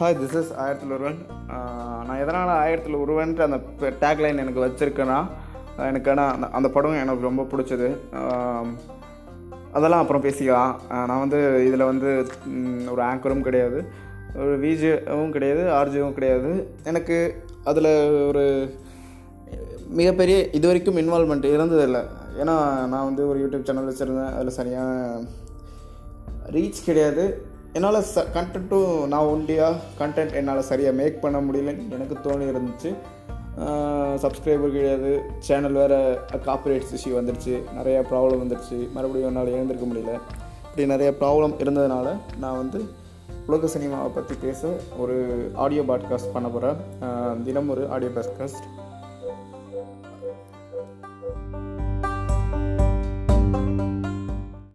Hi this is ஆயிரத்தில் ஒருவன் நான் எதனால் ஆயிரத்தில் ஒருவன்ட்டு அந்த டேக்லைன் எனக்கு வச்சுருக்கேன்னா எனக்கு ஆனால் அந்த அந்த படம் எனக்கு ரொம்ப பிடிச்சது. அதெல்லாம் அப்புறம் பேசிக்கலாம். நான் வந்து இதில் வந்து ஒரு ஆங்கரும் கிடையாது. ஒரு விஜேவும் கிடையாது ஆர்ஜியும் கிடையாது. எனக்கு அதில் ஒரு மிகப்பெரிய இது வரைக்கும் இன்வால்மெண்ட் இருந்ததில்லை ஏன்னா நான் வந்து ஒரு யூடியூப் சேனல் வச்சுருந்தேன். அதில் சரியான ரீச் கிடையாது. என்னால் ச கண்டென்ட்டும் நான் ஒண்டியாக கண்டென்ட் என்னால் சரியாக மேக் பண்ண முடியலன்னு எனக்கு தோணி இருந்துச்சு. சப்ஸ்கிரைபர் கிடையாது. சேனல் வேறு காப்பிரைட்ஸ் இஷ்யூ வந்துடுச்சு நிறையா ப்ராப்ளம் வந்துடுச்சு மறுபடியும் என்னால் எழுந்திருக்க முடியல. இப்படி நிறைய ப்ராப்ளம் இருந்ததுனால நான் வந்து உலக சினிமாவை பற்றி பேச ஒரு ஆடியோ பாட்காஸ்ட் பண்ண போகிறேன் தினம் ஒரு ஆடியோ பாட்காஸ்ட்